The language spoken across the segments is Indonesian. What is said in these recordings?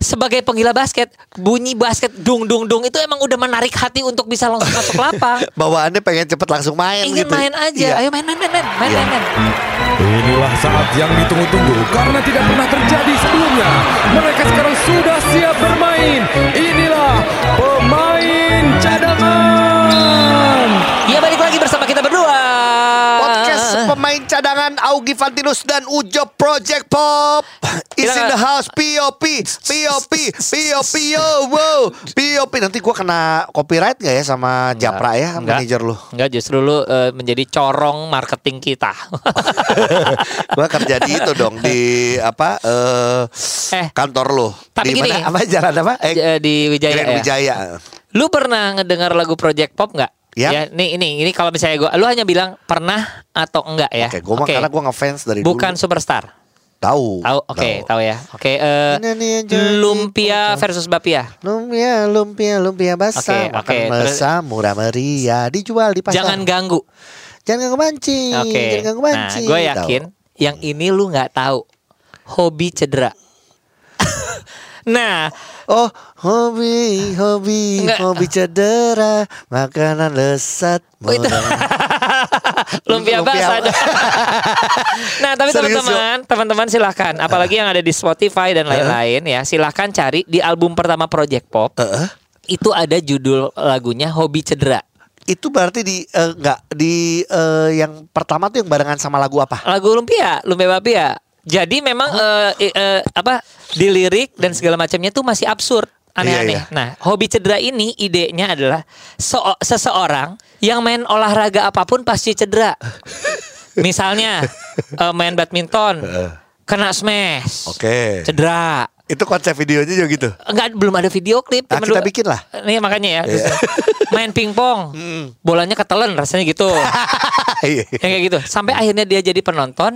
sebagai penggila basket, bunyi basket dung dung dung itu emang udah menarik hati untuk bisa langsung masuk lapang. Bawaannya pengen cepet langsung main Ingin gitu. main aja. Iya. Ayo main main main main main Iya. main. main. Inilah saat yang ditunggu-tunggu karena tidak pernah terjadi sebelumnya. Mereka sekarang sudah siap bermain. Inilah pemain cadangan. Pemain cadangan Augie Fantinus dan Ujo Project Pop. Is in the house. POP POP POP yo wow. POP nanti gua kena copyright nggak ya sama Japra ya Enggak. manajer lu? Enggak justru lu eh, menjadi corong marketing kita. gua kerja di itu dong di apa eh Eh, kantor lu. tapi di gini. mana? apa jalan apa? Eh Eh, di Wijaya Grand ya. Wijaya. Lu pernah ngedengar lagu Project Pop nggak? Ya. nih ini ini kalau misalnya gua lu hanya bilang pernah atau enggak ya. Oke, gua mah karena gua ngefans dari Bukan dulu. superstar. Tahu. Tahu, oke, tahu ya. Oke, eh, Ini nih yang jadi lumpia versus bapia. Lumpia, lumpia, lumpia basah, Oke, makan terus- basah, murah meriah, dijual di pasar. Jangan ganggu. jangan ganggu mancing, Oke. jangan ganggu Nah, mancing. gue yakin yang ini lu nggak tahu. Hobi cedera. Nah, Oh, hobi, hobi, Enggak. hobi cedera, makanan lesat, Oh, lumpia basah. nah, tapi teman-teman, teman-teman silahkan. Apalagi yang ada di Spotify dan lain-lain ya, silahkan cari di album pertama Project Pop. Itu ada judul lagunya Hobi Cedera. Itu berarti di eh, enggak di eh, yang pertama tuh yang barengan sama lagu apa? Lagu lumpia, lumpia bapia. Jadi memang eh, i- eh, apa di lirik dan segala macamnya tuh masih absurd, aneh-aneh. Iya, iya. Nah, hobi cedera ini idenya adalah so- seseorang yang main olahraga apa pun pasti cedera. Misalnya eh, main badminton, kena smash, Oke. cedera. Itu konsep videonya juga gitu. Enggak belum ada video klip. Ah, cuman kita bikin lah. Nih makanya ya. Iya. main pingpong, bolanya ketelen rasanya gitu. Iya. yang kayak gitu sampai akhirnya dia jadi penonton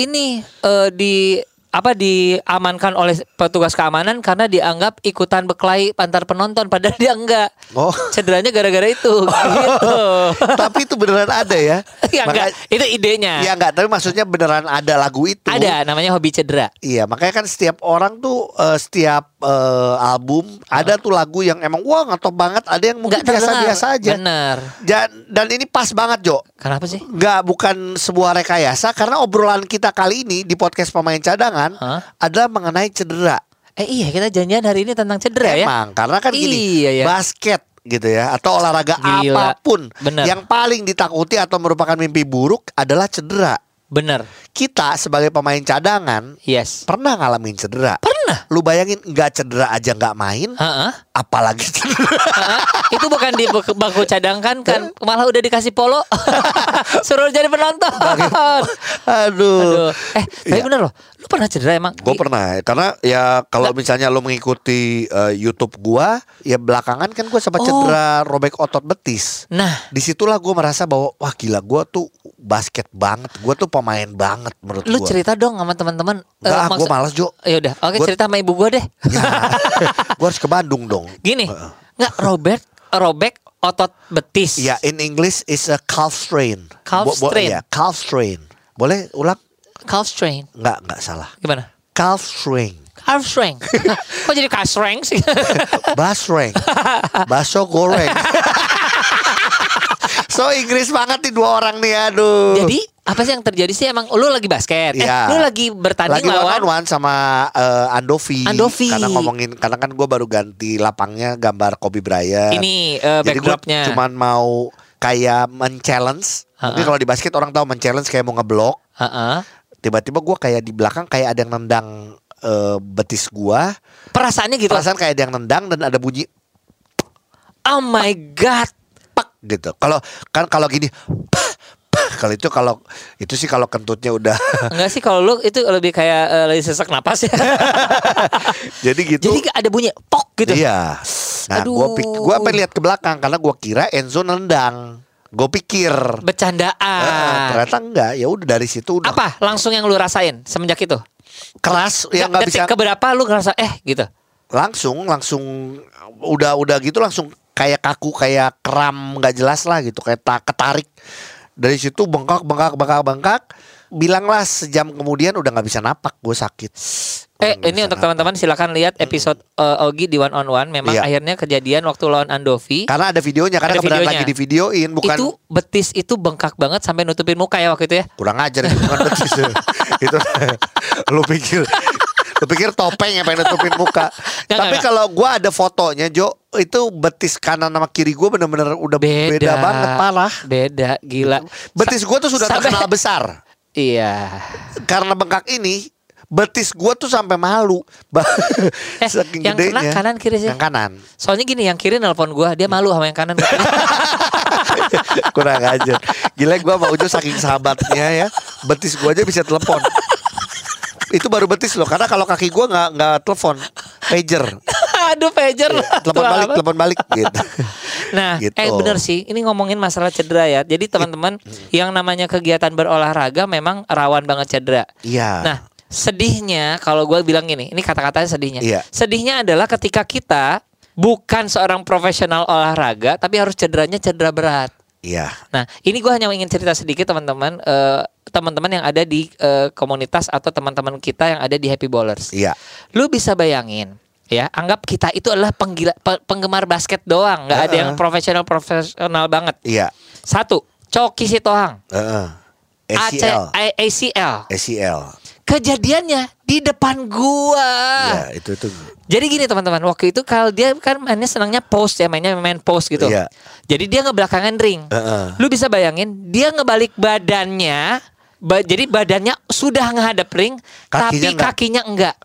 ini eh, di apa diamankan oleh petugas keamanan karena dianggap ikutan beklai antar penonton padahal dia enggak. Oh. cederanya gara-gara itu. Gitu. Tapi itu beneran ada ya? ya enggak. Maka- itu idenya. Iya enggak, tapi maksudnya beneran ada lagu itu. ada namanya hobi cedera. Iya, makanya kan setiap orang tuh eh, setiap eh, album ada tuh lagu yang emang wah ngetop banget, ada yang mungkin biasa-biasa aja. bener Dan, dan ini pas banget, Jo. kenapa sih Nggak bukan sebuah rekayasa karena obrolan kita kali ini di podcast pemain cadangan Hah? adalah mengenai cedera. eh iya kita janjian hari ini tentang cedera ya Emang karena kan gini, Iya, ya. basket gitu ya atau olahraga Gila. apa pun Bener. yang paling ditakuti atau merupakan mimpi buruk adalah cedera. Bener Kita sebagai pemain cadangan yes pernah ngalamin cedera. pernah Lu bayangin nggak cedera aja nggak main, Heeh. apalagi cedera. Hah? itu bukan di bangku- cadangkan kan malah udah dikasih polo suruh jadi penonton Aduh. Aduh. Eh, tapi Iya. bener loh. Lu pernah cedera emang? Gue pernah karena ya kalau misalnya lo mengikuti eh, YouTube gua ya belakangan kan gue sempat Oh. cedera robek otot betis. Nah, Di situlah gue merasa bahwa wah gila gue tuh basket banget, gue tuh pemain banget menurut lu gue. cerita dong sama teman-teman. Enggak, Eh, gue malas Jo. Ya udah, oke Gua- cerita sama ibu gua deh. gue harus ke Bandung dong. Gini, nggak Robert robek otot betis. Ya in English is a calf strain. Calf strain. Ya, calf strain. Boleh ulang? Calf strain. Nggak, nggak salah. Gimana? Calf strain. Calf strain. Kok jadi calf strain sih? Basreng. Baso goreng. So Inggris banget nih dua orang nih aduh. jadi apa sih yang terjadi sih emang lu lagi basket? Iya. Eh, lu lagi bertanding lagi one lawan on one sama eh, Andovi. Andovi. Karena ngomongin karena kan gue baru ganti lapangnya gambar Kobe Bryant. ini Jadi gue backdropnya. cuman mau kayak men-challenge. Mungkin Ha-ha. kalau di basket orang tahu men-challenge kayak mau ngeblok. Heeh. Tiba-tiba gue kayak di belakang kayak ada yang nendang eh, betis gua. Perasaannya gitu. Perasaan kayak ada yang nendang dan ada bunyi Oh my god. Gitu. Kalau kan kalau gini kalau itu kalau itu sih kalau kentutnya udah Enggak sih kalau lu itu lebih kayak eh, lagi sesak napas ya. jadi gitu. Jadi ada bunyi pok gitu. Iya. Nah, Aduh. gua pik gua sampai lihat ke belakang karena gua kira Enzo nendang. Gue pikir Bercandaan. Eh, ternyata enggak. Ya udah dari situ udah Apa langsung yang lu rasain semenjak itu? keras yang nggak Detik bisa keberapa lu ngerasa eh gitu. langsung langsung udah udah gitu langsung kayak kaku kayak kram nggak jelas lah gitu kayak tak ketarik dari situ bengkak bengkak bengkak bengkak bilanglah sejam kemudian udah nggak bisa napak gue sakit. Eh ini untuk teman-teman silakan lihat episode eh, Ogi di one on one. Memang Iya. akhirnya kejadian waktu lawan Andovi. Karena ada videonya, karena Ada kebetulan videonya. lagi di videoin, bukan Itu betis itu bengkak banget sampai nutupin muka ya waktu itu ya. kurang ajar itu bukan betis. itu lu pikir lu pikir topeng yang pengen nutupin muka. Nggak, Tapi kalau gua ada fotonya Jo, itu betis kanan sama kiri gua bener-bener udah beda, Beda, banget parah. Beda, gila. Betis gua tuh sudah Sampai- terkenal besar. Iya. Karena bengkak ini betis gua tuh sampai malu. Eh, Saking yang kena gedenya. kanan kiri sih? Yang kanan. Soalnya gini, yang kiri nelpon gua, dia malu sama yang kanan. Kurang aja. Gila gua sama Ujo saking sahabatnya ya. Betis gua aja bisa telepon. Itu baru betis loh karena kalau kaki gua nggak nggak telepon pager Aduh, pager lah. telepon balik telepon balik gitu Nah, Gitu. eh bener sih, ini ngomongin masalah cedera ya. Jadi teman-teman yang namanya kegiatan berolahraga memang rawan banget cedera. iya Nah, sedihnya kalau gue bilang gini, ini kata-katanya sedihnya. Iya. Sedihnya adalah ketika kita bukan seorang profesional olahraga, tapi harus cederanya cedera berat. Iya Nah, ini gue hanya ingin cerita sedikit teman-teman, eh, teman-teman yang ada di eh, komunitas atau teman-teman kita yang ada di Happy Bowlers. iya Lu bisa bayangin, ya, anggap kita itu adalah penggila, pe- penggemar basket doang, nggak ada Heeh. yang profesional profesional banget. iya Satu, Coki Sitohang, Heeh. AC, ACL A- ACL. ACL Kejadiannya di depan gua. iya itu itu Jadi gini teman-teman, waktu itu kalau dia kan mainnya senangnya post ya, mainnya main post gitu. Iya. Jadi dia ngebelakangan ring. Heeh. Lu bisa bayangin, dia ngebalik badannya, ba- jadi badannya sudah ngehadap ring, Kakinya tapi enggak. kakinya enggak.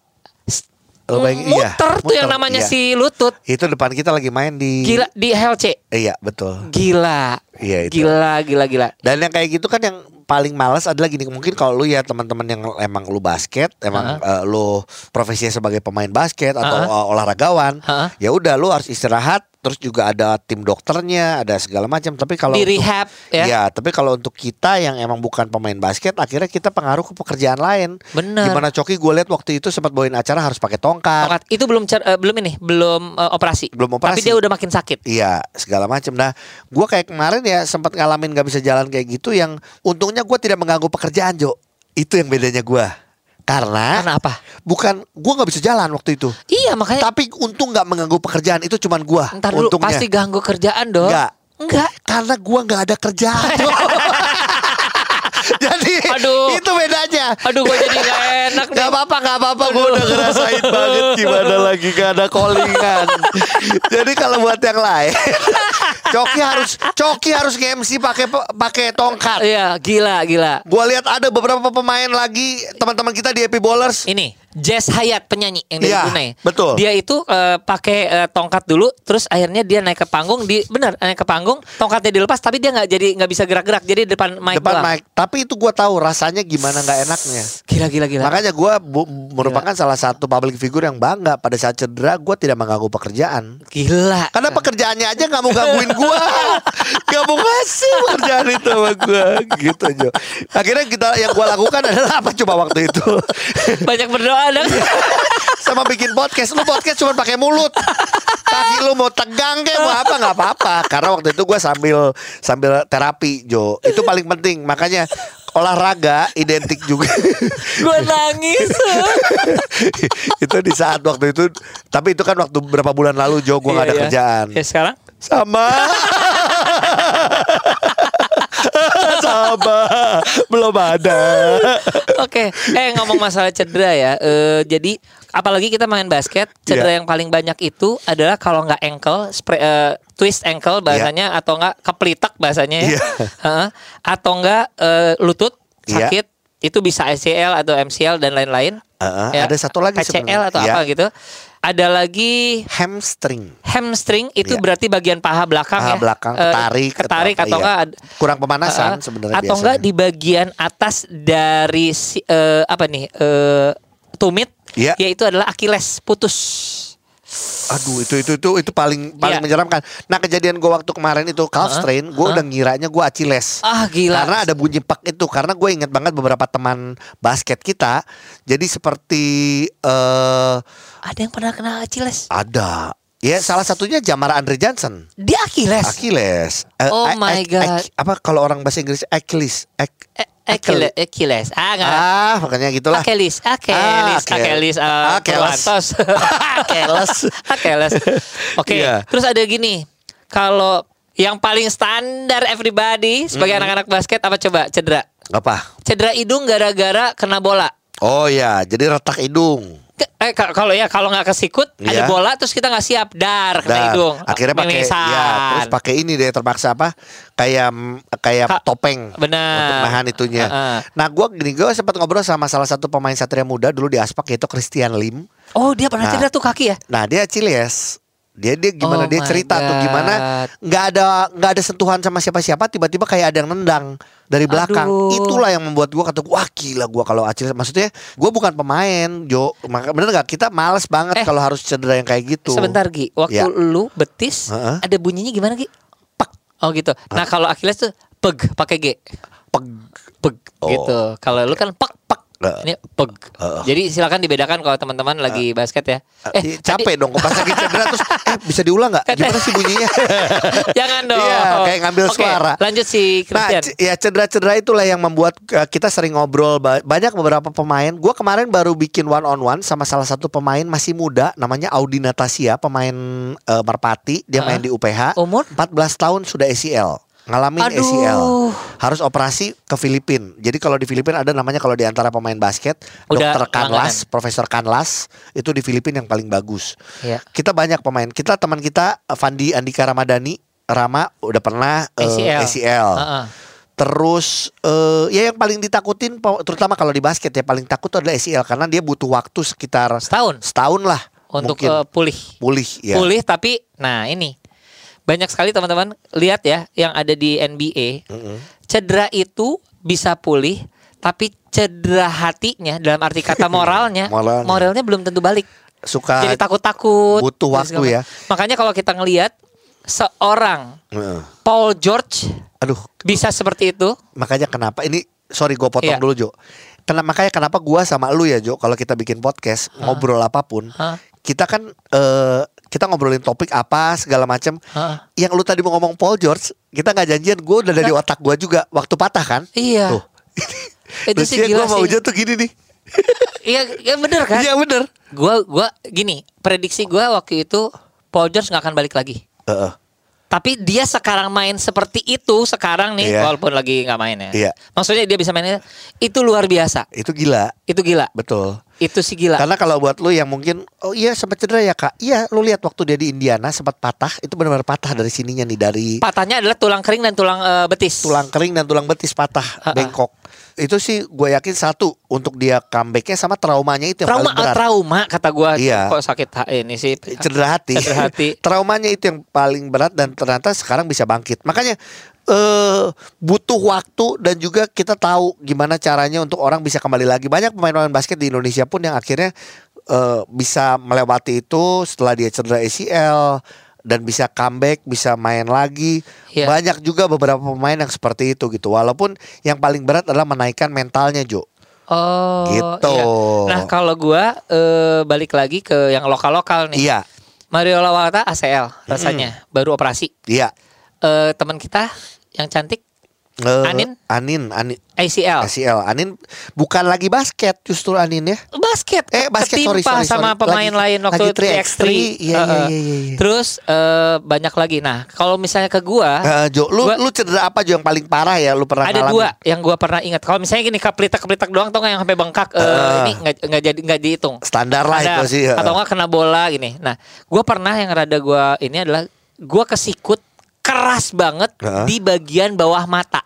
Lo bayangin, iya, muter tuh yang namanya iya. si lutut. itu depan kita lagi main di Gila di HLC. iya betul Gila. Iya, itu. Gila, gila, gila. Dan yang kayak gitu kan yang paling malas adalah gini mungkin kalau lu ya teman-teman yang emang lu basket emang eh, lu profesinya sebagai pemain basket atau Uh-uh. eh, olahragawan Uh-uh. ya udah lu harus istirahat terus juga ada tim dokternya ada segala macam tapi kalau Di untuk- rehab, ya. Iya, tapi kalau untuk kita yang emang bukan pemain basket akhirnya kita pengaruh ke pekerjaan lain Bener. gimana Coki gue lihat waktu itu sempat bawain acara harus pakai tongkat Tongkat. Itu belum cer- eh, belum ini, belum eh, operasi. Belum operasi. Tapi dia udah makin sakit. Iya segala macam. Nah, gue kayak kemarin ya sempat ngalamin gak bisa jalan kayak gitu yang untungnya gue tidak mengganggu pekerjaan Jo. Itu yang bedanya gue. Karena, Karena apa? bukan gue nggak bisa jalan waktu itu. Iya, makanya Tapi untung nggak mengganggu pekerjaan itu cuman gue. ntar dulu untungnya. pasti ganggu kerjaan dong. Enggak. Enggak. Karena gue nggak ada kerjaan. Jadi Aduh. itu bedanya. Aduh, gue jadi gak enak nih. Gak apa-apa, gak apa-apa. Gue udah ngerasain banget gimana lagi gak ada callingan. Jadi kalau buat yang lain, Coki harus Coki harus nge-MC pakai pakai tongkat. Iya, gila, gila. Gue lihat ada beberapa pemain lagi teman-teman kita di Happy Bowlers. Ini Jazz Hayat penyanyi yang dari Brunei. betul. Dia itu eh, pakai eh, tongkat dulu, terus akhirnya dia naik ke panggung. Di benar naik ke panggung, tongkatnya dilepas, tapi dia nggak jadi nggak bisa gerak-gerak. Jadi depan mic depan doang. mic. Tapi itu gue tahu rasanya gimana nggak enaknya. Gila, gila, gila. Makanya gue merupakan salah satu public figure yang bangga pada saat cedera gue tidak mengganggu pekerjaan. Gila. Karena pekerjaannya aja nggak mau gangguin gua Gak mau ngasih pekerjaan itu sama gua Gitu Jo Akhirnya kita yang gua lakukan adalah apa coba waktu itu Banyak berdoa dong. Sama bikin podcast Lu podcast cuma pakai mulut Kaki lu mau tegang kayak mau apa nggak apa-apa Karena waktu itu gua sambil Sambil terapi Jo Itu paling penting Makanya olahraga identik juga gue nangis. itu di saat waktu itu tapi itu kan waktu berapa bulan lalu Jo gua nggak ada Iya, iya. kerjaan Ya sekarang? Sama. Sama. Belum ada. Oke, eh ngomong masalah cedera ya. Eh jadi apalagi kita main basket, cedera Iya. yang paling banyak itu adalah kalau nggak ankle, spray, eh, twist ankle bahasanya atau nggak keplitek bahasanya ya. Iya. Heeh. atau nggak eh, lutut Iya. sakit. Itu bisa ACL atau MCL dan lain-lain. Heeh, ada satu lagi PCL sebenarnya. atau Iya. apa gitu. Ada lagi Hamstring. hamstring itu Iya. berarti bagian paha belakang Paha ya. belakang, Eh, ketarik, ketarik atau- atau iya. enggak Kurang pemanasan Uh, sebenarnya atau enggak di bagian atas dari si, eh, apa nih eh, tumit Iya. yaitu adalah Achilles putus Aduh itu itu itu itu paling paling Iya. menyeramkan. Nah kejadian gue waktu kemarin itu calf Uh-uh. strain, gue udah ngiranya gue Achilles. ah gila Karena ada bunyi pak itu Karena gue inget banget beberapa teman basket kita Jadi seperti eh ada yang pernah kena Achilles Ada Ya salah satunya Jamar Andre Johnson dia Achilles Achilles Eh, Oh my A- God. A- Apa kalau orang bahasa Inggris Achilles Ach- Eh, Achilles, Achilles. Ah, enggak. Ah, makanya gitulah. Achilles, Ah, Achilles, Achilles. Achilles, eh, Achilles. Achilles. Achilles. Oke, Iya. terus ada gini. Kalau yang paling standar everybody sebagai anak-anak basket apa coba cedera? Apa? Cedera hidung gara-gara kena bola. Oh ya, jadi retak hidung. Ke- Eh ka- kalau ya kalau nggak kesikut ada Iya. bola terus kita nggak siap dar kena Dan hidung. akhirnya pakai ya, terus pakai ini deh terpaksa apa? Kayak kayak Ka- topeng. Benar. Untuk nahan itunya. Heeh. Nah, gua gini, gua sempat ngobrol sama salah satu pemain Satria Muda dulu di Aspak yaitu Christian Lim. Oh dia pernah Nah. cedera tuh kaki ya? Nah, dia Chiles. Dia dia gimana Oh dia cerita tuh God. gimana nggak ada nggak ada sentuhan sama siapa-siapa tiba-tiba kayak ada yang nendang dari belakang. Aduh. Itulah yang membuat gua kata wah gila gua kalau Achilles maksudnya gua bukan pemain, Jo. Bener nggak kita males banget Eh. kalau harus cedera yang kayak gitu. Sebentar Gi, waktu Ya. lu betis Heeh. ada bunyinya gimana Gi? Pak. Oh gitu. Nah kalau Achilles tuh peg pakai G. Peg. Peg Oh. gitu. Kalau lu kan pak pak. Ini peg. Heeh. Jadi silakan dibedakan kalau teman-teman lagi basket ya. Eh, capek dong, pas lagi cedera terus eh bisa diulang nggak? Gimana sih bunyinya? Jangan dong. Iya, kayak ngambil Oke, suara. Lanjut si Nah, Christian. c- ya cedera-cedera itulah yang membuat uh, kita sering ngobrol ba- banyak beberapa pemain. Gua kemarin baru bikin one on one sama salah satu pemain masih muda namanya Audi Natasia, pemain uh, Merpati, dia main Hah? di UPH. Umur? 14 tahun sudah ACL. Ngalamin Aduh. ACL. Harus operasi ke Filipina. Jadi kalau di Filipina ada namanya kalau di antara pemain basket, Udah Dokter Kanlas, langganan. Profesor Kanlas, itu di Filipina yang paling bagus. Iya. Kita banyak pemain. Kita teman kita uh, Fandi Andika Ramadhani, Rama udah pernah uh, ACL. ACL. Heeh. Terus eh ya yang paling ditakutin terutama kalau di basket ya paling takut adalah ACL karena dia butuh waktu sekitar Setahun setahun lah untuk mungkin eh, pulih. pulih ya. Pulih tapi nah ini banyak sekali teman-teman lihat ya yang ada di NBA. Mm-mm. Cedera itu bisa pulih tapi cedera hatinya dalam arti kata moralnya, Moralnya. moralnya belum tentu balik. Suka Jadi takut-takut. butuh waktu ya. Makanya kalau kita ngelihat seorang Heeh. Paul George Aduh, bisa seperti itu, makanya kenapa ini sorry gue potong Iya. dulu Jo. Kenapa makanya kenapa gua sama lu ya Jo kalau kita bikin podcast ngobrol apa pun, Hah? kita kan eh kita ngobrolin topik apa segala macam. Yang lu tadi mau ngomong Paul George, kita nggak janjian. Gue udah dari otak gua juga waktu patah kan. iya. Tuh. Itu sih gila gua mau sih. Ujat tuh gini nih. Iya, iya bener kan? Iya bener. Gua gua gini, prediksi gua waktu itu Paul George nggak akan balik lagi. Heeh. Tapi dia sekarang main seperti itu sekarang nih, Iya. walaupun lagi nggak main ya. Iya. Maksudnya dia bisa mainnya itu luar biasa. Itu gila, Itu gila. betul. Itu sih gila. Karena kalau buat lu yang mungkin oh iya sempat cedera ya kak, iya lu lihat waktu dia di Indiana sempat patah, itu benar-benar patah dari sininya nih dari Patahnya adalah tulang kering dan tulang eh, betis. tulang kering dan tulang betis patah, Ha-ha. bengkok. Itu sih gue yakin satu untuk dia comebacknya sama traumanya itu yang trauma paling berat. trauma kata gua Iya. kok sakit ini sih. cedera hati. Cedera hati. Traumanya itu yang paling berat dan ternyata sekarang bisa bangkit. Makanya eh butuh waktu dan juga kita tahu gimana caranya untuk orang bisa kembali lagi. Banyak pemain-pemain basket di Indonesia pun yang akhirnya eh bisa melewati itu setelah dia cedera ACL dan bisa comeback, bisa main lagi. Iya. Banyak juga beberapa pemain yang seperti itu gitu. Walaupun yang paling berat adalah menaikkan mentalnya, Jo. Oh, Gitu. iya. Nah, kalau gua eh, balik lagi ke yang lokal-lokal nih. Iya, Mario Lawata ACL rasanya baru operasi. iya. Eh, teman kita yang cantik Eh, Anin? Anin, Anin. ACL. ACL. Anin bukan lagi basket justru Anin ya. basket Eh, basket, sorry, ketimpa sorry, sama sorry. pemain Lagi- lain waktu lagi 3x3 3x3. Iya, iya, Heeh. iya, iya, iya. terus eh, banyak lagi nah kalau misalnya ke gua Eh, Jo, lu Gua- lu cedera apa Jo yang paling parah ya lu pernah ada ngalamin? dua yang gua pernah ingat kalau misalnya gini keplitak doang tuh yang sampai bengkak eh, Heeh. ini nggak jadi nggak dihitung Standar lah itu sih. heeh. atau nggak kena bola gini nah gua pernah yang rada gua ini adalah gua kesikut keras banget Heeh. di bagian bawah mata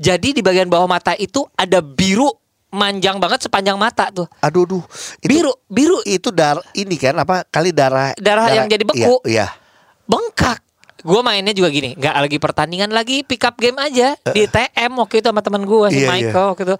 jadi di bagian bawah mata itu ada biru manjang banget sepanjang mata tuh Aduh duh. Itu, biru biru itu dar ini kan apa kali darah Darah yang jadi beku. Iya. iya. bengkak. Gue mainnya juga gini, nggak lagi pertandingan lagi, pick up game aja di TM waktu itu sama teman gue si Iya, Michael waktu itu.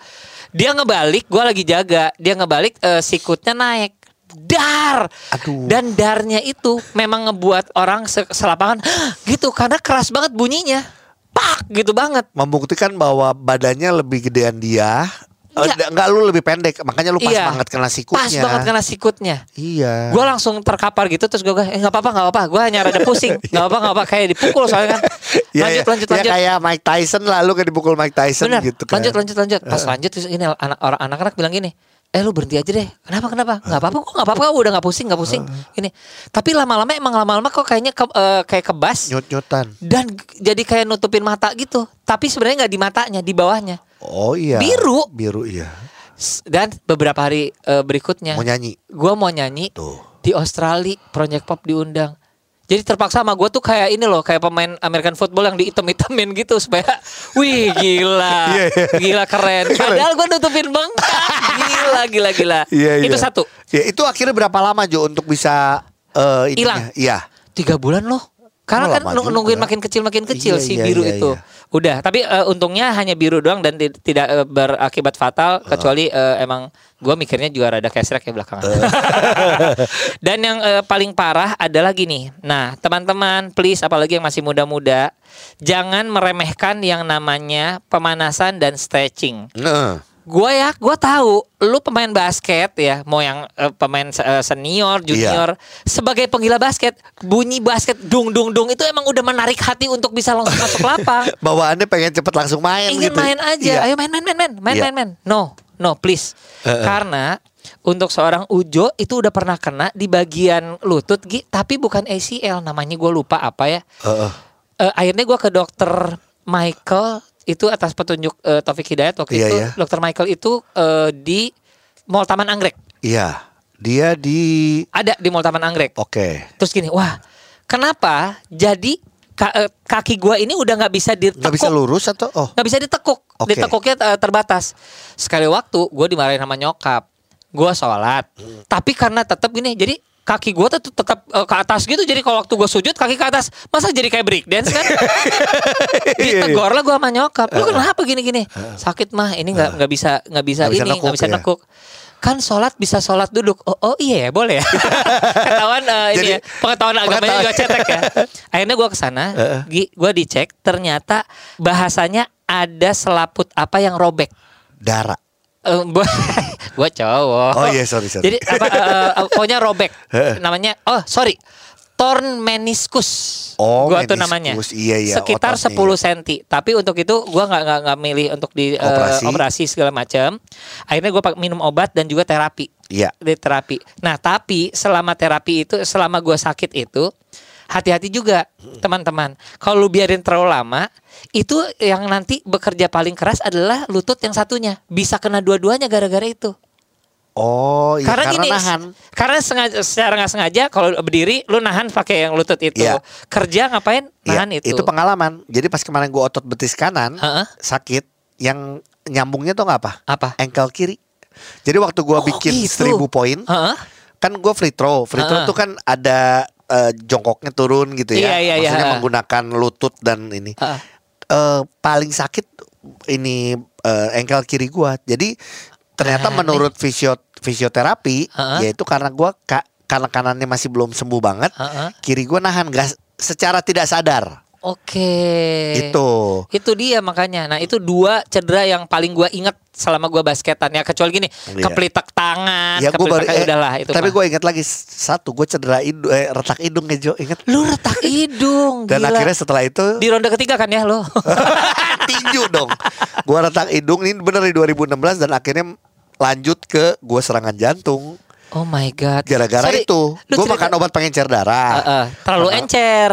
Dia ngebalik, gue lagi jaga, dia ngebalik eh, sikutnya naik. Dar, Aduh. dan darnya itu memang ngebuat orang se- selapangan gitu karena keras banget bunyinya, pak gitu banget. Membuktikan bahwa badannya lebih gedean dia. Eh, Iya. enggak lu lebih pendek, makanya lu pas Iya. banget kena sikutnya. Pas banget kena sikutnya. Iya. Gue langsung terkapar gitu terus gue eh nggak apa-apa nggak apa-apa gue hanya rada pusing nggak apa-apa nggak apa kayak dipukul soalnya kan Iya, lanjut iya. lanjut Ya, lanjut kayak Mike Tyson lah lu kan dipukul Mike Tyson bener gitu kan. lanjut lanjut lanjut pas lanjut terus ini anak orang anak-anak bilang gini eh lu berhenti aja deh kenapa kenapa nggak apa-apa kok nggak apa-apa kok udah nggak pusing nggak pusing ini tapi lama-lama emang lama-lama kok kayaknya ke, eh, kayak kebas Nyut-nyutan. dan jadi kayak nutupin mata gitu tapi sebenarnya nggak di matanya di bawahnya Oh iya. Biru. Biru iya. Dan beberapa hari eh, berikutnya Mau nyanyi. gue mau nyanyi Tuh. di Australia Project Pop diundang jadi terpaksa sama gue tuh kayak ini loh kayak pemain American football yang diitem-itemin gitu supaya wih gila Iya, iya. gila keren padahal gue nutupin bengkak gila gila gila Iya, itu satu Ya itu akhirnya berapa lama Jo untuk bisa eh? Hilang. Iya. tiga bulan loh karena Oh, kan lama nung- juga. nungguin makin kecil makin kecil Iya, si iya, biru iya, itu iya. udah tapi eh, untungnya hanya biru doang dan ti- tidak eh, berakibat fatal kecuali eh, emang gue mikirnya juga rada kesrek ya belakangan dan yang eh, paling parah adalah gini nah teman-teman please apalagi yang masih muda-muda jangan meremehkan yang namanya pemanasan dan stretching Nah. Gua ya, gua tahu lu pemain basket ya, mau yang eh, pemain eh, senior, junior, sebagai penggila basket, bunyi basket dung dung dung itu emang udah menarik hati untuk bisa langsung masuk lapang. Bawaannya pengen cepet langsung main Ingin gitu. main aja, Iya. ayo main main main main main Iya. main main. No, no please. Eh, eh. Karena untuk seorang Ujo itu udah pernah kena di bagian lutut, Gi, tapi bukan ACL, namanya gue lupa apa ya. Heeh. Eh, akhirnya gua ke dokter Michael itu atas petunjuk eh, Taufik Hidayat waktu Iya, itu iya. dokter Michael itu eh, di Mall Taman Anggrek Iya. Dia di ada di Mall Taman Anggrek Oke. terus gini wah kenapa jadi ka- eh, kaki gua ini udah nggak bisa ditekuk Nggak bisa lurus atau oh. nggak bisa ditekuk Oke. ditekuknya terbatas sekali waktu gue dimarahin sama nyokap gue sholat Hmm. tapi karena tetap gini jadi kaki gue tetap tetap eh, ke atas gitu. Jadi kalau waktu gue sujud kaki ke atas. Masa jadi kayak break dance kan? Iya, ditegor lah gue sama nyokap. Lu kenapa gini gini? Sakit mah ini nggak nggak bisa nggak bisa bisa ini nggak bisa ya? nekuk. Kan sholat bisa sholat duduk. Oh, oh iya ya boleh ya? Ketahuan eh, ini Jadi, ya, pengetahuan agamanya pengetahuan. juga cetek ya. Akhirnya gue ke sana gue dicek ternyata bahasanya ada selaput apa yang robek. Darah. Eh, gue cowok. Oh iya, sorry, sorry. Jadi apa? eh, eh, pokoknya robek. namanya. Oh sorry. Torn meniscus. Oh, gua tuh meniskus. namanya. Iya, iya, Sekitar ototnya, 10 cm. Tapi untuk itu gua nggak nggak nggak milih untuk di eh, Operasi. operasi segala macam. Akhirnya gua minum obat dan juga terapi. Iya. Di terapi. Nah tapi selama terapi itu, selama gua sakit itu, hati-hati juga teman-teman. Kalau lu biarin terlalu lama, itu yang nanti bekerja paling keras adalah lutut yang satunya. Bisa kena dua-duanya gara-gara itu. Oh, iya karena, karena, gini, nahan. karena sengaja secara nggak sengaja kalau berdiri lu nahan pakai yang lutut itu. Iya. Kerja ngapain? Iya, Nahan itu. itu pengalaman. Jadi pas kemarin gua otot betis kanan Heeh. sakit, yang nyambungnya tuh nggak apa? Apa? Ankle kiri. Jadi waktu gua Oh, bikin gitu. 1000 poin, Heeh. kan gua free throw. Free throw Heeh. tuh kan ada eh, jongkoknya turun gitu ya. Iya, iya, iya. Maksudnya menggunakan lutut dan ini. Heeh. Eh, paling sakit ini eh, ankle kiri gua. Jadi ternyata Aneh. menurut fisio fisioterapi Heeh. yaitu karena gua ka, karena kanannya masih belum sembuh banget, Heeh. kiri gua nahan gas secara tidak sadar. Oke. Itu. Itu dia makanya. Nah, itu dua cedera yang paling gua inget selama gua basketan ya kecuali gini, Iya. kepelitek tangan, Ya gue baru kepelitek eh, udahlah itu. Tapi mah. gue ingat lagi satu gue cedera hidung eh, retak hidung ya Jo inget. lu retak hidung Dan gila. akhirnya setelah itu di ronde ketiga kan ya lo. tinju dong. Gue retak hidung ini bener di 2016 dan akhirnya lanjut ke gue serangan jantung. oh my god. Gara-gara itu gue makan obat pengencer darah. Eh, eh, terlalu encer.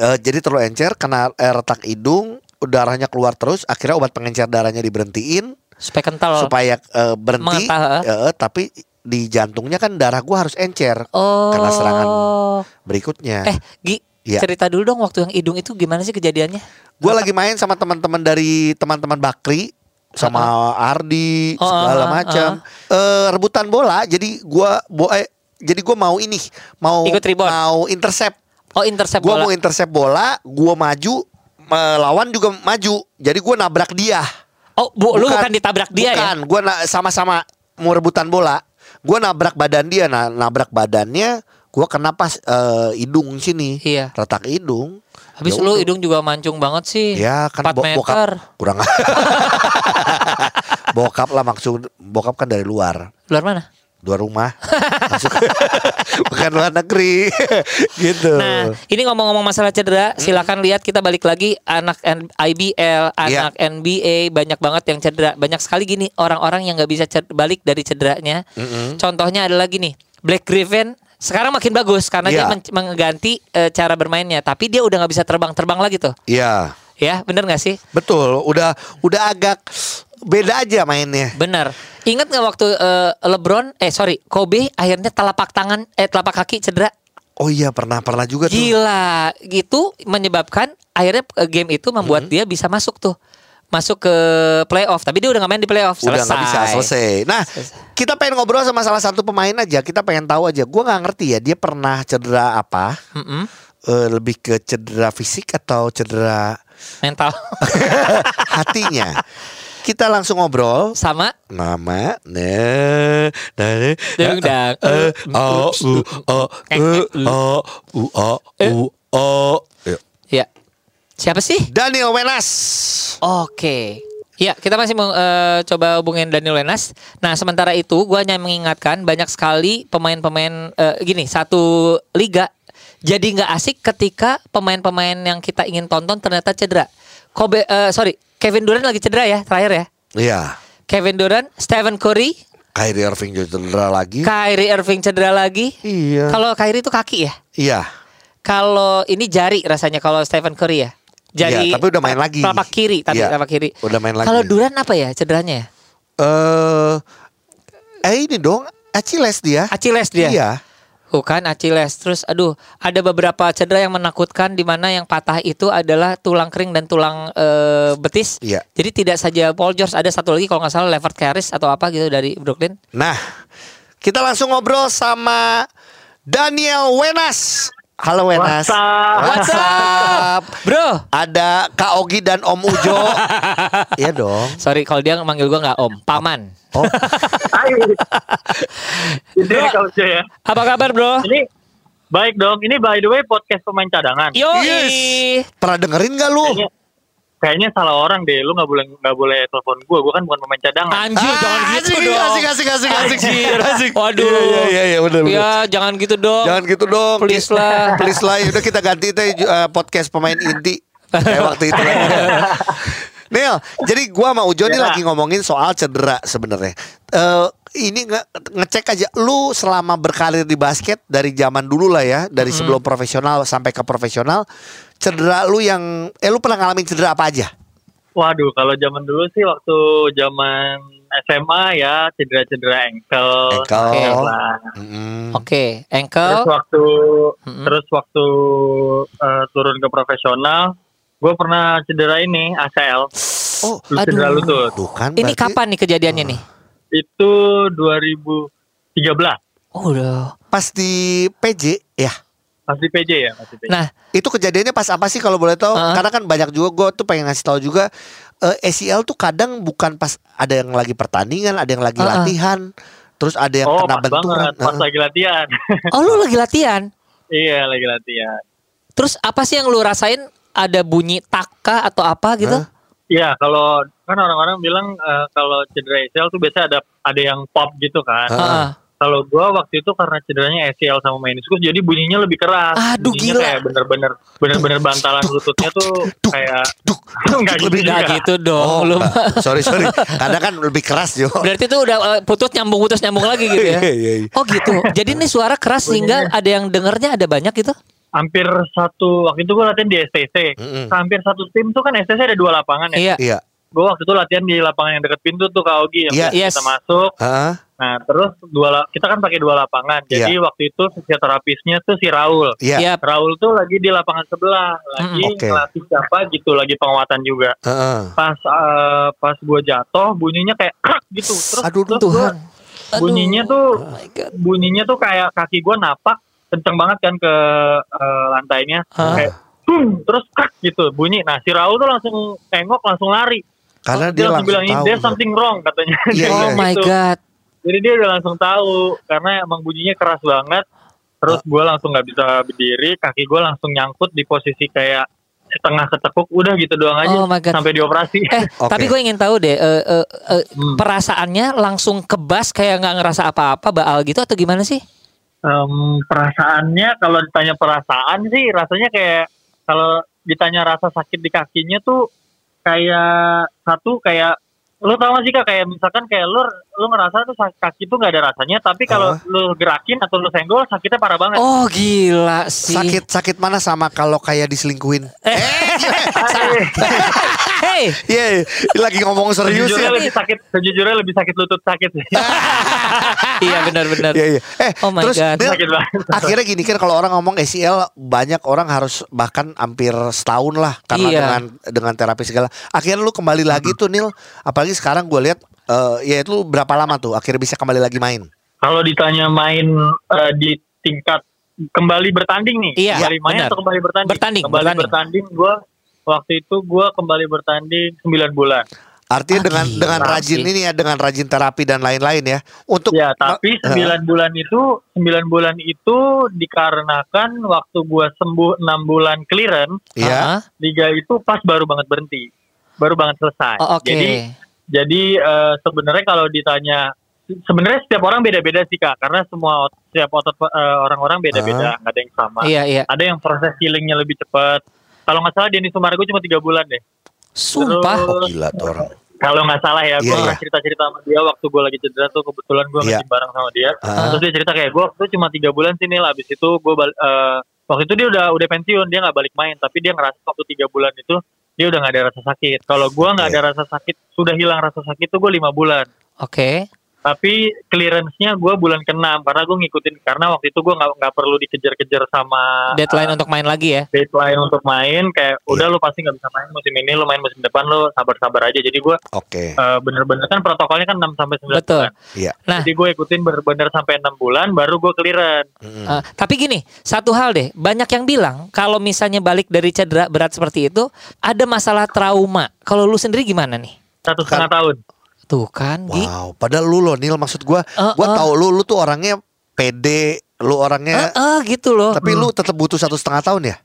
Eh, jadi terlalu encer kena eh, retak hidung, darahnya keluar terus. Akhirnya obat pengencer darahnya diberhentiin Supaya kental. supaya eh, berhenti. Eh, tapi di jantungnya kan darah gue harus encer. Oh. Kena serangan berikutnya. Eh, Gi, Iya. cerita dulu dong waktu yang hidung itu gimana sih kejadiannya? Gue lagi main sama teman-teman dari teman-teman Bakri sama Ardi Oh, segala uh, uh, macam Eh, rebutan bola. Jadi gua bo eh, jadi gua mau ini mau mau intercept. Oh, intercept Gua bola. mau intercept bola, gua maju melawan juga maju. Jadi gua nabrak dia. Oh, bu, lu bukan ditabrak dia ya? bukan. Gua sama-sama mau rebutan bola. Gua nabrak badan dia, nah nabrak badannya gua kena pas eh, hidung sini. Iya. Retak hidung. Habis Ya lu hidung juga mancung banget sih. Ya kan 4 bo- meter. bokap kurang bokap lah maksud bokap kan dari luar. Luar mana? Luar rumah. Masuk bukan luar negeri. gitu. Nah, ini ngomong-ngomong masalah cedera, silakan lihat kita balik lagi anak N- IBL, anak NBA banyak banget yang cedera. Banyak sekali gini orang-orang yang nggak bisa balik dari cederanya. Contohnya adalah gini, Black Griffin sekarang makin bagus karena dia Iya. men- mengganti eh, cara bermainnya, tapi dia udah nggak bisa terbang-terbang lagi tuh. Iya. Ya, bener nggak sih? Betul, udah udah agak beda aja mainnya. Bener. Ingat nggak waktu eh, LeBron, eh sorry, Kobe akhirnya telapak tangan, eh telapak kaki cedera. Oh iya pernah pernah juga tuh. Gila, gitu menyebabkan akhirnya eh, game itu membuat Hmm. dia bisa masuk tuh. Masuk ke playoff, tapi dia udah gak main di playoff. Udah Selesai. bisa selesai. Nah, kita pengen ngobrol sama salah satu pemain aja. Kita pengen tahu aja. Gua nggak ngerti ya dia pernah cedera apa. Mm-mm. Eh, lebih ke cedera fisik atau cedera Mental. hatinya. Kita langsung ngobrol. Sama Nama, nah, nah, Dung dang. eh, o, u, o, o, u, o, u, o. Ya. Siapa sih? Daniel Wenas. Oke. Ya, kita masih mau eh, coba hubungin Daniel Wenas. Nah, sementara itu gua hanya mengingatkan banyak sekali pemain-pemain eh, gini, satu liga jadi nggak asik ketika pemain-pemain yang kita ingin tonton ternyata cedera. Kobe eh, sorry, Kevin Durant lagi cedera ya, terakhir ya. Iya. Kevin Durant, Stephen Curry, Kyrie Irving juga cedera lagi. Kyrie Irving cedera lagi. Iya. Kalau Kyrie itu kaki ya. Iya. Kalau ini jari rasanya kalau Stephen Curry ya. Jari Iya, tapi udah main lagi. Telapak kiri, tapi Iya, telapak kiri. udah main lagi. Kalau Durant apa ya cederanya ya? Eh, eh ini dong, Achilles dia. Achilles dia. Iya. Bukan Achilles. Terus aduh, ada beberapa cedera yang menakutkan di mana yang patah itu adalah tulang kering dan tulang eh, betis. Iya. Jadi tidak saja Paul George, ada satu lagi kalau nggak salah Levert Harris atau apa gitu dari Brooklyn. Nah, kita langsung ngobrol sama Daniel Wenas. Halo Wenas. What's up? What's up? Bro, Ada Kak Ogi dan Om Ujo. Iya dong. sorry kalau dia manggil gua nggak Om, Paman. Oh, Hai. Ini Bro. saya. Apa kabar, Bro? Ini baik dong. Ini by the way podcast pemain cadangan. Yo, yes. Pernah dengerin gak lu? Kayaknya, kayaknya salah orang deh. Lu nggak boleh nggak boleh telepon gue. Gue kan bukan pemain cadangan. Anjir, jangan Ah, gitu asik, dong. Asik, asik, asik, asik. Anjir. asik. Waduh. Iya, iya, iya, benar, benar. Ya, jangan gitu dong. Jangan gitu dong. Please lah. Please lah. Udah kita ganti deh uh, podcast pemain inti. Kayak waktu itu. Neil, jadi gua sama Ujo nih Ya. lagi ngomongin soal cedera sebenarnya. Eh ini nge ngecek aja lu selama berkarir di basket dari zaman dulu lah ya, dari sebelum profesional sampai ke profesional, cedera lu yang eh lu pernah ngalamin cedera apa aja? Waduh, kalau zaman dulu sih waktu zaman SMA ya cedera-cedera ankle. Ankle. Lah. Mm-mm. Oke, Terus ankle. waktu Mm-mm. terus waktu eh, turun ke profesional, gue pernah cedera ini ACL. Oh, Lu cedera Aduh. lutut. tuh kan Ini berarti kapan nih kejadiannya nih? Itu 2013. Oh, udah. Pas di PJ ya. Masih PJ ya, masih PJ. Nah, Itu kejadiannya pas apa sih kalau boleh tahu? Heeh. Karena kan banyak juga gue tuh pengen ngasih tahu juga eh, ACL tuh kadang bukan pas ada yang lagi pertandingan, ada yang lagi Heeh. latihan, terus ada yang oh, kena pas benturan. banget, pas lagi latihan. oh lu lagi latihan. iya, lagi latihan. Terus apa sih yang lu rasain? Ada bunyi taka atau apa gitu? Iya, kalau kan orang-orang bilang eh, kalau cedera ACL tuh biasa ada ada yang pop gitu kan. Heeh. Heeh. Kalau gua waktu itu karena cederanya ACL sama meniskus jadi bunyinya lebih keras. Aduh, bunyinya gila. kayak bener-bener bener-bener bantalan lututnya tuh duk, kayak Duk, Nggak gitu lebih. Nggak gitu dong. Oh, lu sorry sorry. Kadang kan lebih keras Jo. Berarti itu udah eh, putus nyambung putus nyambung lagi gitu ya. Iya, iya, iya. Oh gitu. Jadi ini suara keras sehingga ada yang dengernya ada banyak gitu. hampir satu waktu itu gua latihan di STC. Mm-mm. Hampir satu tim tuh kan STC ada dua lapangan ya. Iya. Iya. Gua waktu itu latihan di lapangan yang deket pintu tuh Kak Ogi yang Iya. biasa Yes. kita masuk. Heeh. Nah, terus dua kita kan pakai dua lapangan. Jadi waktu itu fisioterapisnya tuh si Raul. Iya. Iya. Raul tuh lagi di lapangan sebelah, lagi Mm, oke. ngelatih siapa gitu, lagi penguatan juga. Heeh. Pas eh, pas gue jatuh, bunyinya kayak krak gitu. Terus, Aduh, terus Tuhan. gua- bunyinya tuh Oh bunyinya tuh kayak kaki gue napak kenceng banget kan ke eh, lantainya, Hah? kayak terus krak gitu bunyi. Nah si Raul tuh langsung tengok, langsung lari. Karena dia, dia langsung bilang langsung tahu. there's something wrong katanya. Iya, Dia Oh bilang my gitu. god. Jadi dia udah langsung tahu karena emang bunyinya keras banget. Terus gue langsung nggak bisa berdiri, kaki gue langsung nyangkut di posisi kayak setengah ketekuk udah gitu doang aja Oh my God. sampai dioperasi. Eh, Oke. tapi gue ingin tahu deh, eh, eh, eh, Hmm. perasaannya langsung kebas kayak nggak ngerasa apa-apa, baal gitu atau gimana sih? Em, perasaannya kalau ditanya perasaan sih rasanya kayak kalau ditanya rasa sakit di kakinya tuh kayak satu kayak lu tau gak sih kak kayak misalkan kayak lu lu ngerasa tuh kaki tuh nggak ada rasanya tapi kalau Hah? lu gerakin atau lu senggol sakitnya parah banget. Oh gila sih. Sakit sakit mana sama kalau kayak diselingkuhin? Eh, Hey, Iya, lagi ngomong serius Sejujurnya ya. lebih sakit, sejujurnya lebih sakit lutut sakit sih. iya benar-benar. Iya, iya. Eh, Oh my terus God. Nil, sakit banget. akhirnya gini kan kalau orang ngomong ACL banyak orang harus bahkan hampir setahun lah karena Iya. dengan dengan terapi segala. Akhirnya lu kembali lagi tuh Nil, apalagi sekarang gue lihat eh, ya itu berapa lama tuh akhirnya bisa kembali lagi main? Kalau ditanya main eh, di tingkat kembali bertanding nih, Iya, kembali main benar. atau kembali bertanding? Bertanding, Kembali bertanding. bertanding, gue waktu itu gue kembali bertanding 9 bulan. Artinya Ah, dengan dengan rajin ini ya dengan rajin terapi dan lain-lain ya. Untuk Ya, tapi Eh, 9 bulan itu 9 bulan itu dikarenakan waktu gue sembuh 6 bulan clearance, ya. Liga itu pas baru banget berhenti. Baru banget selesai. Oh, oke. Jadi Jadi eh, sebenarnya kalau ditanya sebenarnya setiap orang beda-beda sih kak karena semua ot- setiap otot eh, orang-orang beda-beda nggak ada yang sama. Iya iya. Ada yang proses healingnya lebih cepat. Kalau nggak salah Denny Sumargo cuma tiga bulan deh. Sumpah. Oh gila tuh orang. Kalau nggak salah ya, gue Iya, pernah iya. cerita-cerita sama dia waktu gue lagi cedera tuh kebetulan gue Iya. nge bareng sama dia. Ah. Terus dia cerita kayak gue waktu cuma tiga bulan sih Nil. Abis itu gue bal- eh, waktu itu dia udah udah pensiun dia nggak balik main. Tapi dia ngerasa waktu tiga bulan itu dia udah nggak ada rasa sakit. Kalau gue nggak Oke. ada rasa sakit, sudah hilang rasa sakit tuh gue lima bulan. Oke. Tapi clearance-nya gue bulan ke-6 karena gue ngikutin karena waktu itu gue nggak nggak perlu dikejar-kejar sama Deadline untuk main lagi ya. deadline untuk main kayak udah lu pasti nggak bisa main musim ini lu main musim depan lu sabar-sabar aja jadi gue Oke. eh, bener-bener kan protokolnya kan 6 sampai 9 Betul. bulan Iya. Nah. jadi gue ikutin bener-bener sampai 6 bulan baru gue clearance Mm-mm. Eh, tapi gini, satu hal deh, banyak yang bilang kalau misalnya balik dari cedera berat seperti itu, ada masalah trauma. Kalau lu sendiri gimana nih? satu setengah tahun Tuh kan, Gi. Wow, padahal lu loh Nil maksud gua, Eh, gua eh. tahu lu lu tuh orangnya pede, lu orangnya Eh, eh, gitu loh. tapi lu tetap butuh satu setengah tahun ya?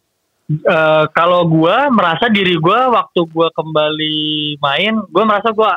Eh, kalau gue merasa diri gue waktu gue kembali main gue merasa gue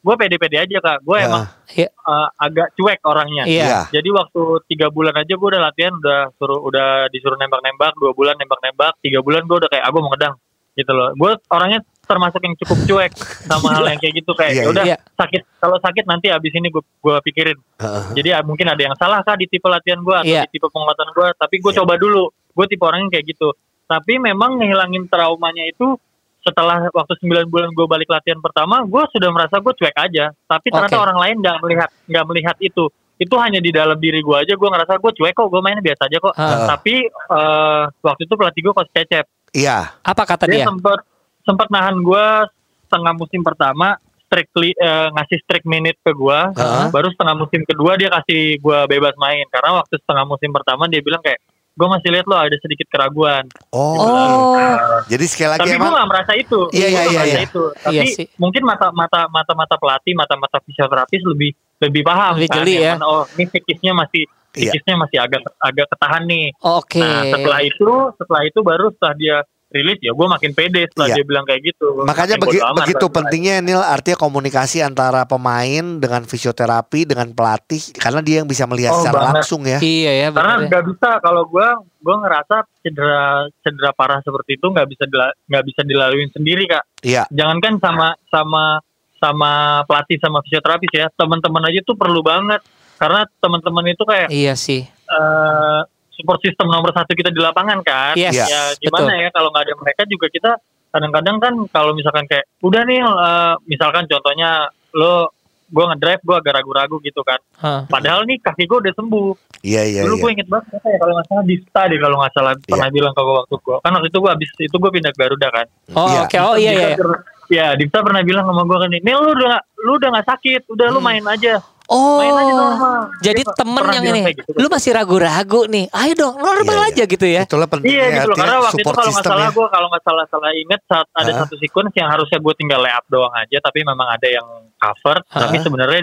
gue pede-pede aja kak gue Ya. emang Iya. eh, agak cuek orangnya Iya. Iya. Jadi waktu tiga bulan aja gue udah latihan udah suruh udah disuruh nembak-nembak dua bulan nembak-nembak tiga bulan gue udah kayak aku mau ngedang gitu loh. Gue orangnya termasuk yang cukup cuek sama hal yang kayak gitu kayak ya udah iya. sakit kalau sakit nanti abis ini gue gue pikirin. Heeh. Jadi ya, mungkin ada yang salah kah di tipe latihan gue atau Iya. di tipe penguatan gue. Tapi gue Iya. coba dulu. Gue tipe orang yang kayak gitu. Tapi memang ngehilangin traumanya itu setelah waktu 9 bulan gue balik latihan pertama, gue sudah merasa gue cuek aja. Tapi ternyata Oke. orang lain nggak melihat nggak melihat itu. Itu hanya di dalam diri gue aja. Gue ngerasa gue cuek kok. Gue mainnya biasa aja kok. Ah. Tapi eh, waktu itu pelatih gue coach Cecep. Iya. Apa kata Dia dia? sempat sempat nahan gue setengah musim pertama strictly eh, ngasih strict minute ke gue Heeh. baru setengah musim kedua dia kasih gue bebas main karena waktu setengah musim pertama dia bilang kayak gue masih lihat lo ada sedikit keraguan Oh. Oh, Jadi sekali lagi tapi gue gak merasa itu Iya, iya, iya, merasa iya. itu tapi Iya sih. mungkin mata mata mata mata pelatih mata mata fisioterapis lebih lebih paham Lebih kan, jeli ya. mana, oh ini psikisnya masih Iya. psikisnya masih agak agak ketahan nih oke. nah setelah itu setelah itu baru setelah dia rilis ya gue makin pede setelah Iya. dia bilang kayak gitu Makanya begi- amat begitu pentingnya Nil artinya komunikasi antara pemain dengan fisioterapi dengan pelatih karena dia yang bisa melihat Oh, secara banget. langsung ya. Iya ya, karena ya. nggak bisa kalau gue gue ngerasa cedera cedera parah seperti itu nggak bisa nggak bisa dilaluin sendiri kak Iya. jangankan sama sama sama pelatih sama fisioterapis ya teman-teman aja tuh perlu banget karena teman-teman itu kayak Iya sih. eh, support system nomor satu kita di lapangan kan Yes, Iya. ya gimana ya kalau nggak ada mereka juga kita kadang-kadang kan kalau misalkan kayak udah nih eh, misalkan contohnya lo gue ngedrive gue agak ragu-ragu gitu kan Hah. padahal nih kaki gue udah sembuh Iya iya dulu iya. gue inget banget apa ya kalau nggak salah Dista deh kalau nggak salah pernah bilang ke gue waktu gue kan waktu itu gue abis itu gue pindah ke Garuda kan Oh, Iya. oke. Oh, iya iya. ya Dista pernah bilang sama gue kan nih lu udah lu udah nggak sakit udah lu Hmm. aja main aja Oh. Jadi Dia temen pernah yang ini, gitu. lu masih ragu-ragu nih. Ayo dong, normal Iya, iya. aja gitu ya. Itulah pentingnya Iya gitu loh karena waktu itu support kalau nggak system salah ya. gue kalau nggak salah salah inget saat ada Hah? satu sequence yang harusnya gue tinggal lay up doang aja tapi memang ada yang cover Hah? tapi sebenarnya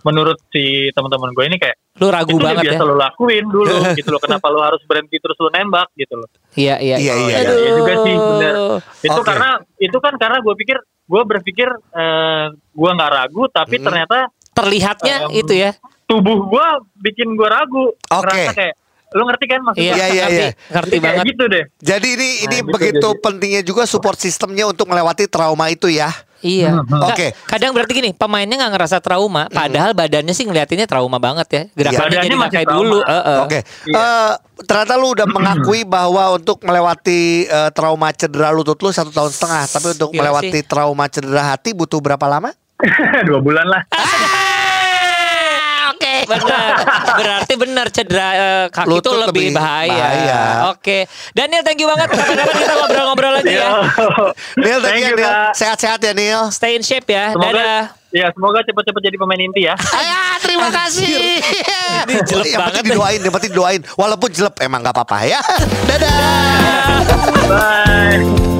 menurut si teman-teman gue ini kayak Lu ragu itu banget ya. biasa lo lakuin dulu gitu loh. Kenapa lo harus berhenti terus lo nembak gitu loh. Iya, iya. Iya, iya, Aduh. iya juga sih, bener. Itu Oke. karena itu kan karena gue pikir gue berpikir eh, gue nggak ragu tapi Hmm. ternyata Terlihatnya Em, itu ya. tubuh gue bikin gue ragu. Oke. Ngerasa kayak lu ngerti kan maksudnya? Iya, iya, ngerti, iya. ngerti Jadi banget. gitu deh. Jadi ini ini Nah, gitu begitu jadi. pentingnya juga support sistemnya untuk melewati trauma itu ya. Iya. Hmm, Nggak, Oke. Kadang berarti gini, pemainnya nggak ngerasa trauma, padahal badannya sih ngeliatinnya trauma banget ya. Gerakannya Badannya jadi masih kayak trauma. dulu. Heeh. Oke. Iya. Eh, ternyata lu udah mengakui bahwa untuk melewati eh, trauma cedera lutut lu satu tahun setengah, tapi untuk Gila melewati sih. trauma cedera hati butuh berapa lama? Dua bulan lah. Oke, benar. Berarti benar cedera eh, kaki itu Lutut lebih, lebih bahaya. bahaya. Oke. Daniel, thank you banget. Kapan-kapan kita ngobrol-ngobrol lagi ya. Neil, thank Thank you, Neil. Sehat-sehat ya, Neil. Stay in shape ya. Semoga Dadah. ya semoga cepet-cepet jadi pemain inti ya. Ayah, terima kasih. Ini jelek yang banget didoain, yang penting didoain. Walaupun jelek emang gak apa-apa ya. Dadah. Bye.